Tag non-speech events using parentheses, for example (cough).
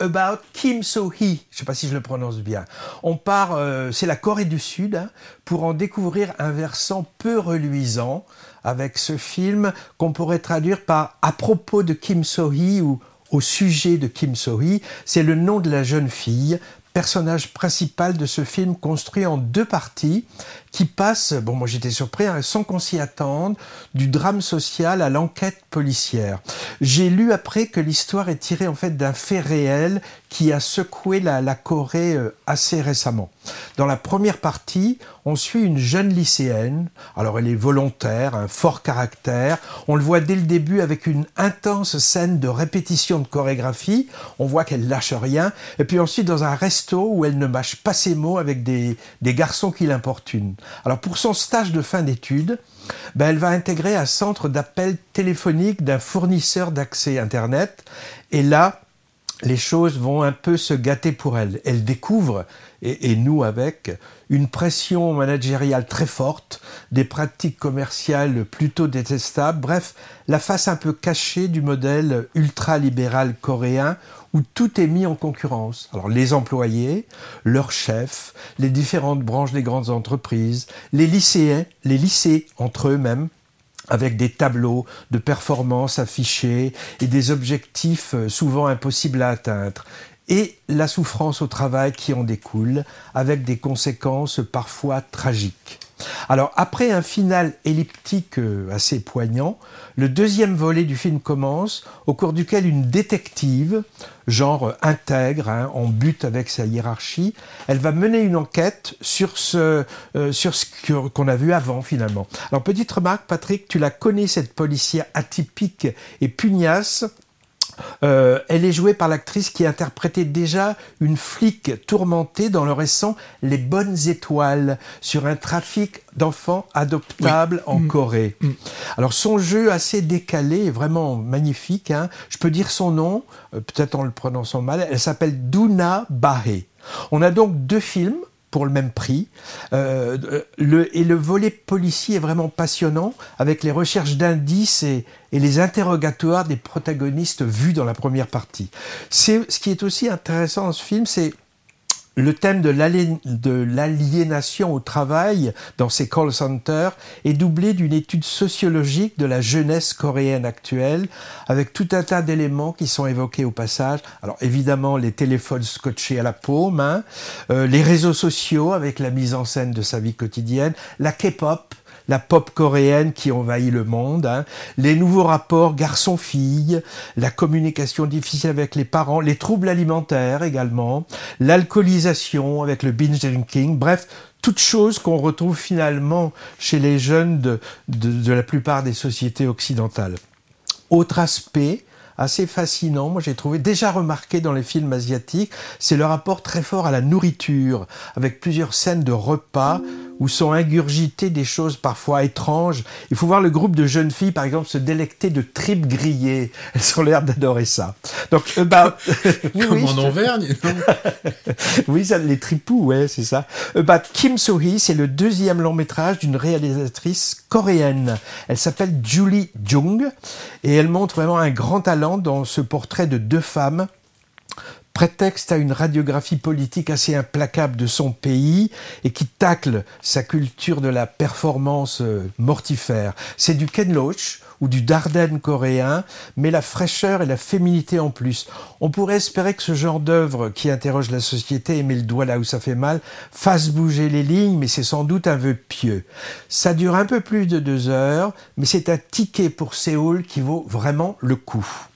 About Kim So-hee. Je ne sais pas si je le prononce bien. On part, euh, c'est la Corée du Sud, hein, pour en découvrir un versant peu reluisant avec ce film qu'on pourrait traduire par à propos de Kim So-hee ou au sujet de Kim So-hee. C'est le nom de la jeune fille personnage principal de ce film construit en deux parties qui passe, bon moi j'étais surpris, hein, sans qu'on s'y attende, du drame social à l'enquête policière. J'ai lu après que l'histoire est tirée en fait d'un fait réel qui a secoué la, Corée euh, assez récemment. Dans la première partie, on suit une jeune lycéenne. Alors elle est volontaire, un fort caractère. On le voit dès le début avec une intense scène de répétition de chorégraphie. On voit qu'elle lâche rien. Et puis ensuite dans un où elle ne mâche pas ses mots avec des, des garçons qui l'importunent. Alors pour son stage de fin d'études, ben, elle va intégrer un centre d'appel téléphonique d'un fournisseur d'accès Internet. Et là, les choses vont un peu se gâter pour elle. Elle découvre, et, nous avec, une pression managériale très forte, des pratiques commerciales plutôt détestables, bref, la face un peu cachée du modèle ultra-libéral coréen où tout est mis en concurrence. Alors les employés, leurs chefs, les différentes branches des grandes entreprises, les lycéens, les lycées entre eux-mêmes, avec des tableaux de performance affichés et des objectifs euh, souvent impossibles à atteindre, et la souffrance au travail qui en découle, avec des conséquences parfois tragiques. Alors après un final elliptique euh, assez poignant, le deuxième volet du film commence, au cours duquel une détective, genre euh, intègre, hein, en but avec sa hiérarchie, elle va mener une enquête sur ce, euh, sur ce qu'on a vu avant finalement. Alors petite remarque, Patrick, tu la connais cette policière atypique et pugnace euh, elle est jouée par l'actrice qui interprétait déjà une flic tourmentée dans le récent Les Bonnes Étoiles sur un trafic d'enfants adoptables en mm. Corée. Mm. Alors son jeu assez décalé est vraiment magnifique. Hein. Je peux dire son nom, euh, peut-être en le prononçant mal. Elle s'appelle Duna Bahe. On a donc deux films pour le même prix. Euh, le, et le volet policier est vraiment passionnant avec les recherches d'indices et, et, les interrogatoires des protagonistes vus dans la première partie. C'est ce qui est aussi intéressant dans ce film, c'est le thème de l'aliénation au travail dans ces call centers est doublé d'une étude sociologique de la jeunesse coréenne actuelle, avec tout un tas d'éléments qui sont évoqués au passage. Alors évidemment les téléphones scotchés à la paume, hein, euh, les réseaux sociaux avec la mise en scène de sa vie quotidienne, la K-pop, la pop coréenne qui envahit le monde, hein, les nouveaux rapports garçon-fille, la communication difficile avec les parents, les troubles alimentaires également, l'alcoolisation avec le binge drinking, bref, toutes choses qu'on retrouve finalement chez les jeunes de, de, de la plupart des sociétés occidentales. Autre aspect, assez fascinant, moi j'ai trouvé déjà remarqué dans les films asiatiques, c'est le rapport très fort à la nourriture, avec plusieurs scènes de repas où sont ingurgitées des choses parfois étranges. Il faut voir le groupe de jeunes filles, par exemple, se délecter de tripes grillées. (laughs) Elles ont l'air d'adorer ça. Donc, (laughs) about... oui, Comme oui, en Auvergne (laughs) Oui, ça, les tripous, ouais, c'est ça. About Kim So-hee, c'est le deuxième long métrage d'une réalisatrice coréenne. Elle s'appelle Julie Jung et elle montre vraiment un grand talent dans ce portrait de deux femmes prétexte à une radiographie politique assez implacable de son pays et qui tacle sa culture de la performance euh, mortifère. C'est du Ken Loach ou du Dardenne coréen, mais la fraîcheur et la féminité en plus. On pourrait espérer que ce genre d'œuvre qui interroge la société et met le doigt là où ça fait mal fasse bouger les lignes, mais c'est sans doute un vœu pieux. Ça dure un peu plus de deux heures, mais c'est un ticket pour Séoul qui vaut vraiment le coup.